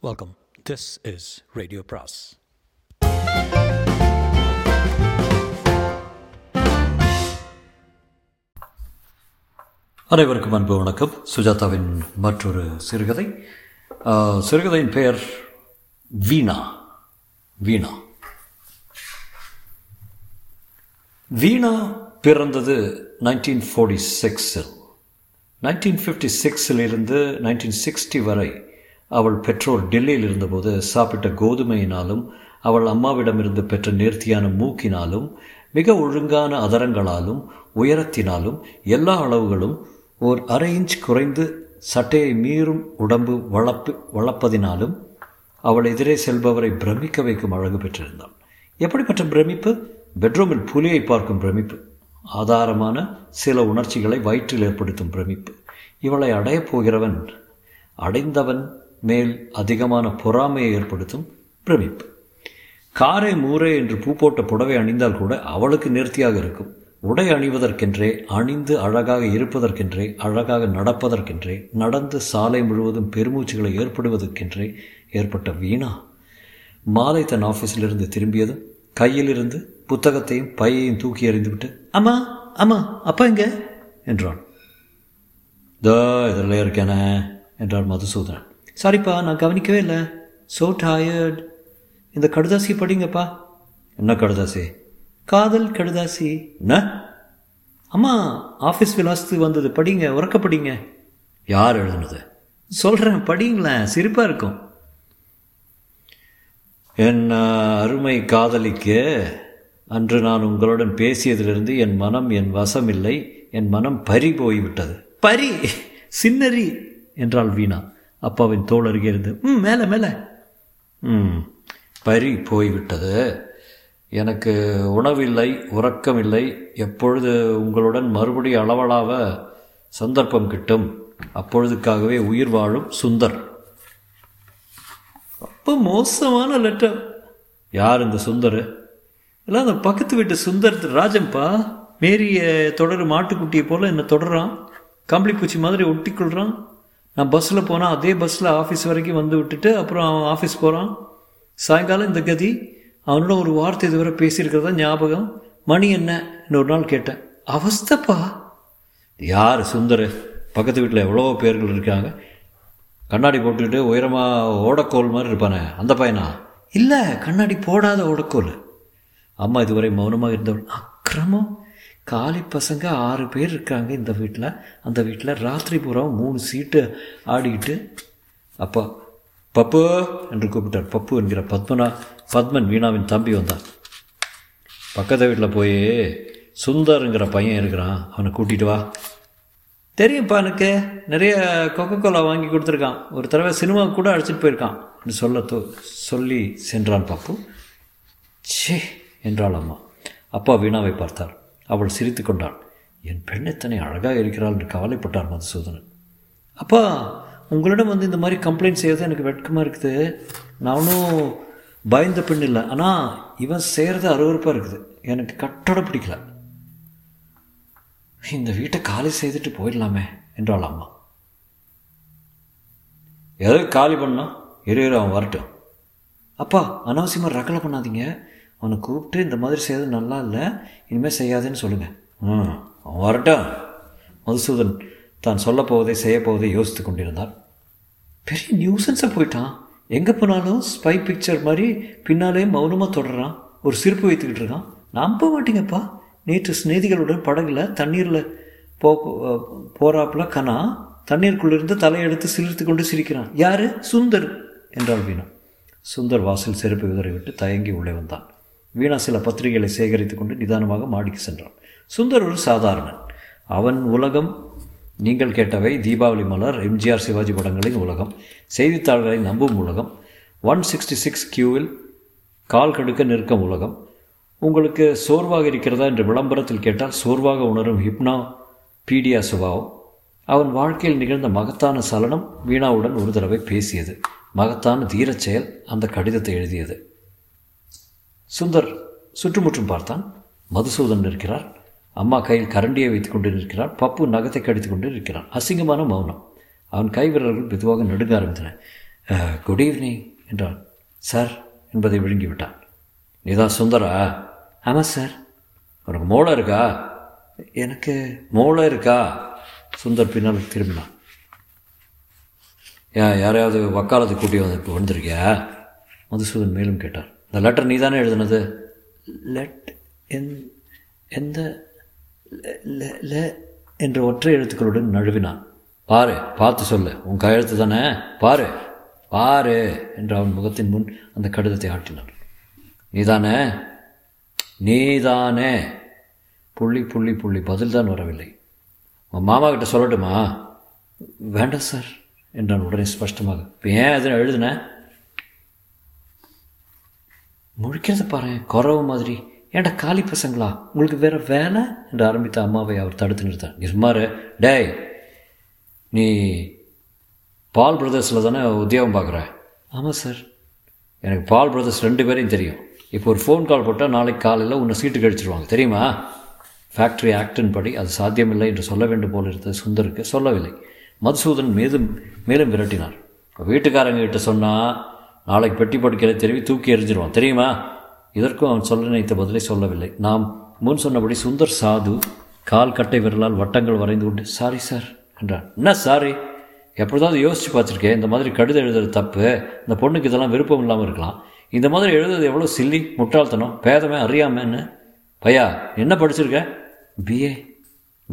Welcome this is radio பிராஸ் அனைவருக்கும் அன்பு வணக்கம். சுஜாதாவின் மற்றொரு சிறுகதை. சிறுகதையின் பெயர் வீணா. வீணா. வீணா பிறந்தது நைன்டீன் ஃபோர்ட்டி சிக்ஸில் நைன்டீன் ஃபிஃப்டி சிக்ஸிலிருந்து நைன்டீன் சிக்ஸ்டி வரை அவள் பெற்றோர் டெல்லியில் இருந்தபோது சாப்பிட்ட கோதுமையினாலும் அவள் அம்மாவிடமிருந்து பெற்ற நேர்த்தியான மூக்கினாலும் மிக ஒழுங்கான அதரங்களாலும் உயரத்தினாலும் எல்லா அளவுகளும் ஓர் அரை இன்ச் குறைந்து சட்டையை மீறும் உடம்பு வளப்பு வளர்ப்பதினாலும் அவள் எதிரே செல்பவரை பிரமிக்க வைக்கும் அழகு பெற்றிருந்தாள். எப்படிப்பட்ட பிரமிப்பு? பெட்ரூமில் புலியை பார்க்கும் பிரமிப்பு. ஆதாரமான சில உணர்ச்சிகளை வயிற்றில் ஏற்படுத்தும் பிரமிப்பு. இவளை அடையப் போகிறவன் அடைந்தவன் மேல் அதிகமான பொறாமையை ஏற்படுத்தும் பிரமிப்பு. காரே மூரே என்று பூ போட்ட புடவை அணிந்தால் கூட அவளுக்கு நேர்த்தியாக இருக்கும். உடை அணிவதற்கென்றே அணிந்து அழகாக இருப்பதற்கென்றே அழகாக நடப்பதற்கென்றே நடந்து சாலை முழுவதும் பெருமூச்சுகளை ஏற்படுவதற்கென்றே ஏற்பட்ட வீணா. மாலை தன் ஆஃபீஸிலிருந்து திரும்பியதும் கையிலிருந்து புத்தகத்தையும் பையையும் தூக்கி எறிந்துவிட்டு அம்மா அம்மா அப்பா எங்க? என்றான். தோ இதில் இருக்கேனே என்றார் மதுசூதன் சாரிப்பா நான் கவனிக்கவே இல்லை. ஸோ டயர்ட் இந்த கடுதாசி படிங்கப்பா. என்ன கடுதாசி? காதல் கடுதாசி. என்ன? அம்மா ஆஃபீஸ் விலாசத்து வந்தது. படிங்க உறக்க படிங்க. யார் எழுதுனது? சொல்கிறேன் படிங்களேன் சிரிப்பாக இருக்கும். என் அருமை காதலிக்கு அன்று நான் உங்களுடன் பேசியதிலிருந்து என் மனம் என் வசம் இல்லை என் மனம் பறி போய்விட்டது. பரி சின்னரி என்றாள் வீணா. அப்பாவின் தோள் அருகே இருந்து ம் மேலே மேலே. ம் பறி போய்விட்டது. எனக்கு உணவில்லை உறக்கமில்லை. எப்பொழுது உங்களுடன் மறுபடியும் அளவலாவ சந்தர்ப்பம் கிட்டும் அப்பொழுதுக்காகவே உயிர் வாழும் சுந்தர். அப்போ மோசமான லெட்டர் யார் இந்த சுந்தர்? எல்லாம் அந்த பக்கத்து வீட்டு சுந்தர் ராஜம்பா. மேரிய தொடர் மாட்டுக்குட்டியை போல் என்னை தொடரான் கம்பளி பூச்சி மாதிரி ஒட்டிக்கொள்கிறான் நான் பஸ்ஸில் போனால் அதே பஸ்ஸில் ஆஃபீஸ் வரைக்கும் வந்து விட்டுட்டு அப்புறம் அவன் ஆஃபீஸ் போகிறான் சாயங்காலம் இந்த கதி அவனோட ஒரு வார்த்தை இதுவரை பேசியிருக்கிறதா ஞாபகம்? மணி என்ன? ஒரு நாள் கேட்டேன். அவஸ்தப்பா? யார் சுந்தர்? பக்கத்து வீட்டில் எவ்வளோ பேர்கள் இருக்காங்க. கண்ணாடி போட்டுக்கிட்டு உயரமாக ஓடக்கோல் மாதிரி இருப்பானே அந்த பையனா? இல்லை கண்ணாடி போடாத ஓடக்கோல். அம்மா இதுவரை மௌனமாக இருந்தவள். அக்கிரமம்? காலி பசங்க ஆறு பேர் இருக்காங்க இந்த வீட்டில் அந்த வீட்டில் ராத்திரி பூரா மூணு சீட்டு ஆடிக்கிட்டு அப்பா பப்பு என்று கூப்பிட்டார். பப்பு என்கிற பத்மனா பத்மன் வீணாவின் தம்பி வந்தான். பக்கத்து வீட்டில் போய் சுந்தருங்கிற பையன் இருக்கிறான். அவனை கூட்டிகிட்டு வா. தெரியும்ப்பா எனக்கு. நிறைய கொக்கோ கோலா வாங்கி கொடுத்துருக்கான். ஒரு தடவை சினிமா கூட அழைச்சிட்டு போயிருக்கான் சொல்ல தோ சொல்லி சென்றான் பாப்பு. ச்சே என்றாள் அம்மா. அப்பா வீணாவை பார்த்தார். அவள் சிரித்து கொண்டாள். என் பெண் எத்தனை அழகாக இருக்கிறாள் என்று கவலைப்பட்டார் மதுசூதனன். அப்பா உங்களிடம் வந்து இந்த மாதிரி கம்ப்ளைண்ட் செய்யறது எனக்கு வெட்கமாக இருக்குது. நானும் பயந்த பெண் இல்லை. ஆனால் இவன் செய்கிறது அருவருப்பாக இருக்குது. எனக்கு கட்டோட பிடிக்கல. இந்த வீட்டை காலி செய்துட்டு போயிடலாமே என்றாள் அம்மா. எதை காலி பண்ணா இரு இரு அவன் வரட்டும். அப்பா அனாவசியமாக ரகலை பண்ணாதீங்க. அவனை கூப்பிட்டு இந்த மாதிரி செய்யறது நல்லா இல்லை இனிமேல் செய்யாதுன்னு சொல்லுங்கள் ம் அவன் வரட்டும். மதுசூதன் தான் சொல்லப் போவதை செய்ய யோசித்து கொண்டிருந்தார் பெரிய நியூசன்ஸாக போயிட்டான். எங்கே போனாலும் ஸ்பை பிக்சர் மாதிரி பின்னாலே மௌனமாக தொடர்றான். ஒரு சிரிப்பு வைத்துக்கிட்டு இருக்கான். நம்ப மாட்டீங்கப்பா. நேற்று ஸ்நேதிகளுடன் படகுல தண்ணீரில் போ போகிறாப்புல கனா தண்ணீருக்குள்ளிருந்து தலையெடுத்து சிரித்து கொண்டு சிரிக்கிறான். யார்? சுந்தர் என்றாள் வீணா. சுந்தர் வாசல் செருப்பை உதறிவிட்டு தயங்கி உள்ளே வந்தான். வீணா சில பத்திரிகைகளை சேகரித்து கொண்டு நிதானமாக மாடிக்கு சென்றான். சுந்தர் ஒரு சாதாரணன். அவன் உலகம் நீங்கள் கேட்டவை தீபாவளி மலர் எம்ஜிஆர் சிவாஜி படங்களின் உலகம் செய்தித்தாள்களை நம்பும் உலகம் ஒன் சிக்ஸ்டி சிக்ஸ் கியூவில் கால் கடுக்க நிற்கும் உலகம். உங்களுக்கு சோர்வாக இருக்கிறதா என்று விளம்பரத்தில் கேட்டால் சோர்வாக உணரும் ஹிப்னா பீடியா சுபாவம் அவன் வாழ்க்கையில் நிகழ்ந்த மகத்தான சலனம் வீணாவுடன் ஒரு தடவை பேசியது. மகத்தான தீரச் செயல் அந்த கடிதத்தை எழுதியது. சுந்தர் சுற்றுமுற்றும் பார்த்தான். மதுசூதன் இருக்கிறார் அம்மா கையில் கரண்டியை வைத்துக் கொண்டு இருக்கிறார் பப்பு நகத்தை கடித்துக் கொண்டு இருக்கிறான் அசிங்கமான மௌனம். அவன் கை விரல்கள் மெதுவாக நடுங்க ஆரம்பித்தன. குட் ஈவினிங் என்றான். சார் என்பதை விழுங்கி விட்டான் நீதான் சுந்தரா? ஆமாம் சார் உனக்கு மூளை இருக்கா? எனக்கு மூளை இருக்கா? சுந்தர் பின்னால் திரும்பினான். ஏன் யாரையாவது வக்காலத்தை கூட்டி வந்து இப்போ வந்திருக்கியா? மதுசூதன் மேலும் கேட்டார் இந்த லெட்டர் நீ தானே எழுதுனது லெட் எந்த ல- ல- என்ற ஒற்றை எழுத்துக்களுடன் நழுவினான். பாரு பார்த்து சொல்லு. உன் கையெழுத்து தானே? பாரு. பாரு என்று அவன் முகத்தின் முன் அந்த கடிதத்தை ஆட்டினார் நீதானே? நீதானே. புள்ளி புள்ளி புள்ளி. பதில் தான் வரவில்லை. உன் மாமா கிட்ட சொல்லட்டுமா? வேண்டாம் சார். என்றான் உடனே ஸ்பஷ்டமாக. இப்போ ஏன் அதை எழுதுன? முழிக்கிறத பாரு குறவு மாதிரி. ஏன்டா காலி பசங்களா? உங்களுக்கு வேற வேலை என்று ஆரம்பித்த அம்மாவை அவர் தடுத்து நிறுத்தார். நீ சும்மாரு டேய் நீ பால் பிரதர்ஸில் தானே உத்தியோகம் பார்க்குற? ஆமாம் சார். எனக்கு பால் பிரதர்ஸ் ரெண்டு பேரையும் தெரியும். இப்போ ஒரு ஃபோன் கால் போட்டால் நாளைக்கு காலையில் உன்னை சீட்டு கழிச்சிருவாங்க தெரியுமா? ஃபேக்ட்ரி ஆக்டின் படி அது சாத்தியமில்லை என்று சொல்ல வேண்டும் போல இருந்தது சுந்தருக்கு. சொல்லவில்லை. மதுசூதன் மேலும் மேலும் விரட்டினார். வீட்டுக்காரங்க கிட்ட சொன்னால் நாளைக்கு பெட்டி படுக்கையில தெரிவி தூக்கி எறிஞ்சிருவான் தெரியுமா? இதற்கும் அவன் சொல்ல நினைத்த பதிலை சொல்லவில்லை. நாம் முன் சொன்னபடி சுந்தர் சாது கால் கட்டை விரலால் வட்டங்கள் வரைந்து கொண்டு சாரி சார் என்றான். என்ன சாரி எப்படிதான் யோசிச்சு பார்த்துருக்கேன். இந்த மாதிரி கடிதம் எழுதுறது தப்பு. இந்த பொண்ணுக்கு இதெல்லாம் விருப்பம் இல்லாமல் இருக்கலாம். இந்த மாதிரி எழுதுறது எவ்வளோ சில்லி முட்டாள்தனம் பேதமே அறியாமன்னு பையா என்ன படிச்சிருக்க? பிஏ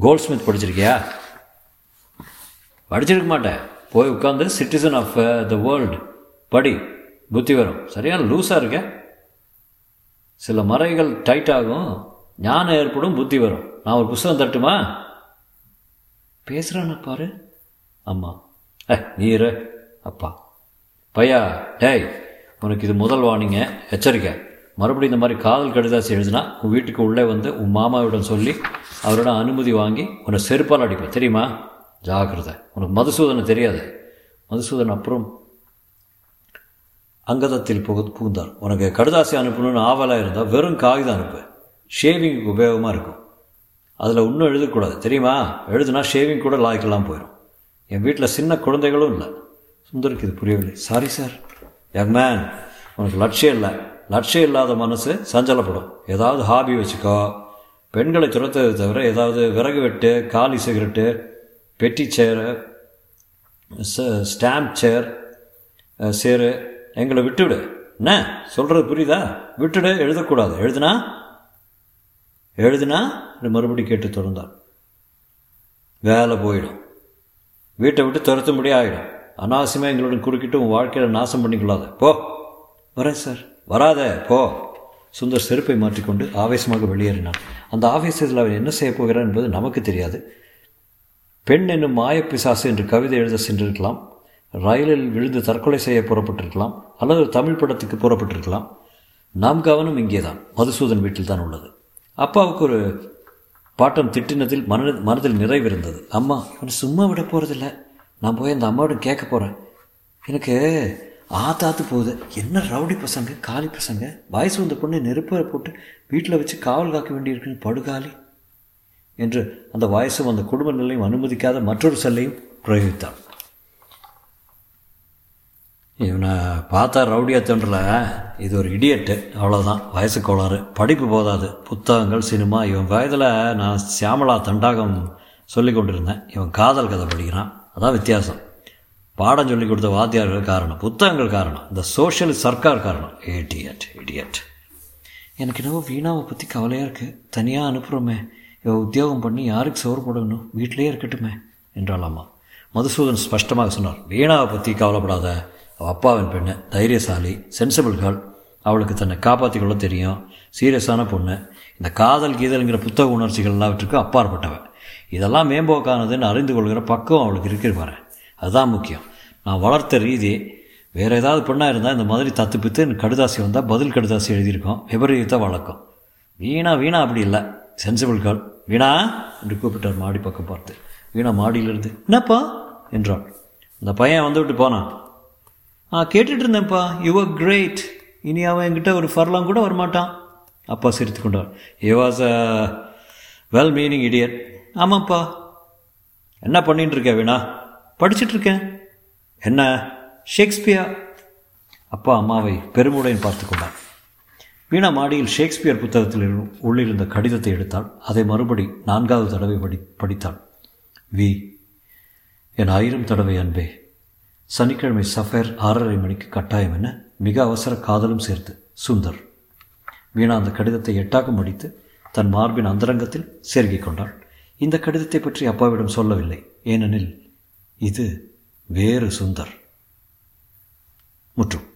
கோல்ட் ஸ்மித் படிச்சிருக்கியா? படிச்சிருக்க மாட்டேன். போய் உட்காந்து சிட்டிசன் ஆஃப் த வேர்ல்டு படி. புத்தி வரும். சரியான லூஸாக இருக்க. சில மறைகள் டைட் ஆகும். ஞானம் ஏற்படும் புத்தி வரும். நான் ஒரு புஸ்தகம் தட்டுமா பேசுகிறான பாரு. அம்மா. ஏ அப்பா. பையா டேய் உனக்கு இது முதல் வாணிங்க எச்சரிக்கை. மறுபடியும் இந்த மாதிரி காதல் கடிதாசி எழுதுனா உன் வீட்டுக்கு உள்ளே வந்து உன் மாமாவிடம் சொல்லி அவரோட அனுமதி வாங்கி உன்னை செருப்பால் அடிப்பேன். தெரியுமா? ஜாக்கிரதை. உனக்கு மதுசூதனை தெரியாது. மதுசூதன் அப்புறம் அங்கதத்தில் புகு புகுந்தார். உனக்கு கடுதாசி அனுப்பணும்னு ஆவலாக இருந்தால் வெறும் காகிதம் அனுப்பு. ஷேவிங்க்கு உபயோகமாக இருக்கும். அதில் இன்னும் எழுதக்கூடாது. தெரியுமா? எழுதுனா ஷேவிங் கூட லாய்க்கெல்லாம் போயிடும் என் வீட்டில் சின்ன குழந்தைகளும் இல்லை. சுந்தருக்கு இது புரியவில்லை. சாரி சார் யங் மேன் உனக்கு லட்சியம் இல்லை. லட்சியம் இல்லாத மனசு சஞ்சலப்படும். ஏதாவது ஹாபி வச்சுக்கோ. பெண்களை துரத்ததை தவிர ஏதாவது விறகு வெட்டு காலி சிகரெட்டு பெட்டி சேரு ஸ்டாம்ப் சேர் சேரு எங்களை விட்டுவிடு. என்ன? சொல்கிறது புரியுதா? விட்டுடு எழுதக்கூடாது. எழுதுனா? எழுதுனா மறுபடி கேட்டு திறந்தார் வேலை போயிடும். வீட்டை விட்டு துரத்தும்படி ஆகிடும் அனாவசியமாக எங்களுடன் குறுக்கிட்டு உன் வாழ்க்கையில் நாசம் பண்ணிக்கொள்ளாத. போ. வரேன் சார். வராத போ. சுந்தர் செருப்பை மாற்றிக்கொண்டு ஆவேசமாக வெளியேறினான். அந்த ஆவேசத்தில் அவன் என்ன செய்ய போகிறான் என்பது நமக்கு தெரியாது. பெண் என்னும் மாயப்பிசாசு என்று கவிதை எழுத சென்றிருக்கலாம். ரயிலில் விழுந்து தற்கொலை செய்ய புறப்பட்டிருக்கலாம் அல்லது தமிழ் படத்துக்கு புறப்பட்டிருக்கலாம். நாம் கவனம் இங்கே தான் மதுசூதன் வீட்டில் தான் உள்ளது. அப்பாவுக்கு ஒரு பாட்டம் திட்டினதில் மன மனதில் நிறைவிருந்தது. அம்மா இவனை சும்மா விட போகிறதில்ல நான் போய் அந்த அம்மாவிடம் கேட்க போகிறேன் எனக்கு ஆத்தாத்து போகுது. என்ன ரவுடி பசங்க காலி பசங்க. வயசு வந்த பொண்ணு நெருப்பை போட்டு வீட்டில் வச்சு காவல் காக்க வேண்டியிருக்குன்னு படுகாலி என்று அந்த வயசும் அந்த குடும்ப நிலையும் அனுமதிக்காத மற்றொரு செல்லையும் பிரயோகித்தான். இவனை பார்த்தா ரவுடியாக தோன்றல இது ஒரு இடியட்டு அவ்வளோதான் வயசு கோளாறு. படிப்பு போதாது. புத்தகங்கள் சினிமா இவன் வயதில் நான் சியாமலா தண்டாகம் சொல்லி கொண்டிருந்தேன். இவன் காதல் கதை படிக்கிறான். அதான் வித்தியாசம். பாடம் சொல்லி கொடுத்த வாத்தியார்கள் காரணம். புத்தகங்கள் காரணம். இந்த சோஷியல் சர்க்கார் காரணம். இடியட் இடியட் எனக்கு என்னவோ வீணாவை பற்றி கவலையாக இருக்குது தனியாக அனுப்புகிறோமே இவன் உத்தியோகம் பண்ணி யாருக்கு சோறு போடணும்? வீட்டிலே இருக்கட்டுமே என்றாலாமா மதுசூதன் ஸ்பஷ்டமாக சொன்னார். வீணாவை பற்றி கவலைப்படாத. அவள் அப்பாவின் பெண்ணு தைரியசாலி சென்சிபிள் கேர்ள் அவளுக்கு தன்னை காப்பாற்றிக்கொள்ள தெரியும். சீரியஸான பொண்ணு. இந்த காதல் கீதல்ங்கிற புத்தக உணர்ச்சிகள் எல்லாவற்றுக்கும் அப்பாற்பட்டவன் இதெல்லாம் மேம்போக்கானதுன்னு அறிந்து கொள்கிற பக்கம் அவளுக்கு இருக்கிற அதுதான் முக்கியம். நான் வளர்த்த ரீதி வேறு ஏதாவது பெண்ணாக இருந்தால் இந்த மாதிரி தத்து பித்து கடுதாசி வந்தால் பதில் கடுதாசி எழுதியிருக்கோம். விபரீதத்தை வழக்கம். வீணா வீணா அப்படி இல்லை. Sensible call Veena? என்று கூப்பிட்டார் மாடி பக்கம் பார்த்து. வீணா மாடியிலிருந்து என்னப்பா? என்றாள். இந்த பையன் வந்து விட்டு போனான். ஆ கேட்டுட்டு இருந்தேன்ப்பா யுவர் கிரேட் இனி அவன் என்கிட்ட ஒரு ஃபர்லாம் கூட வரமாட்டான். அப்பா சிரித்து கொண்டார். He was a well meaning idiot ஆமாப்பா. என்ன பண்ணிட்டு இருக்க வீணா? படிச்சுட்டு இருக்கேன் என்ன? ஷேக்ஸ்பியர் அப்பா அம்மாவை பெருமுடையன் பார்த்து கொண்டான் வீணா மாடியில் ஷேக்ஸ்பியர் புத்தகத்தில் உள்ளிருந்த கடிதத்தை எடுத்தாள். அதை மறுபடி நான்காவது தடவை படி படித்தாள். வி என் ஆயிரம் தடவை அன்பே சனிக்கிழமை சஃபேர் ஆறரை மணிக்கு கட்டாயம் என்ன மிக அவசர காதலும் சேர்த்து சுந்தர். வீணா அந்த கடிதத்தை எட்டாக முடித்து தன் மார்பின் அந்தரங்கத்தில் செருகிக் கொண்டாள். இந்த கடிதத்தை பற்றி அப்பாவிடம் சொல்லவில்லை. ஏனெனில் இது வேறு சுந்தர். முற்றும்.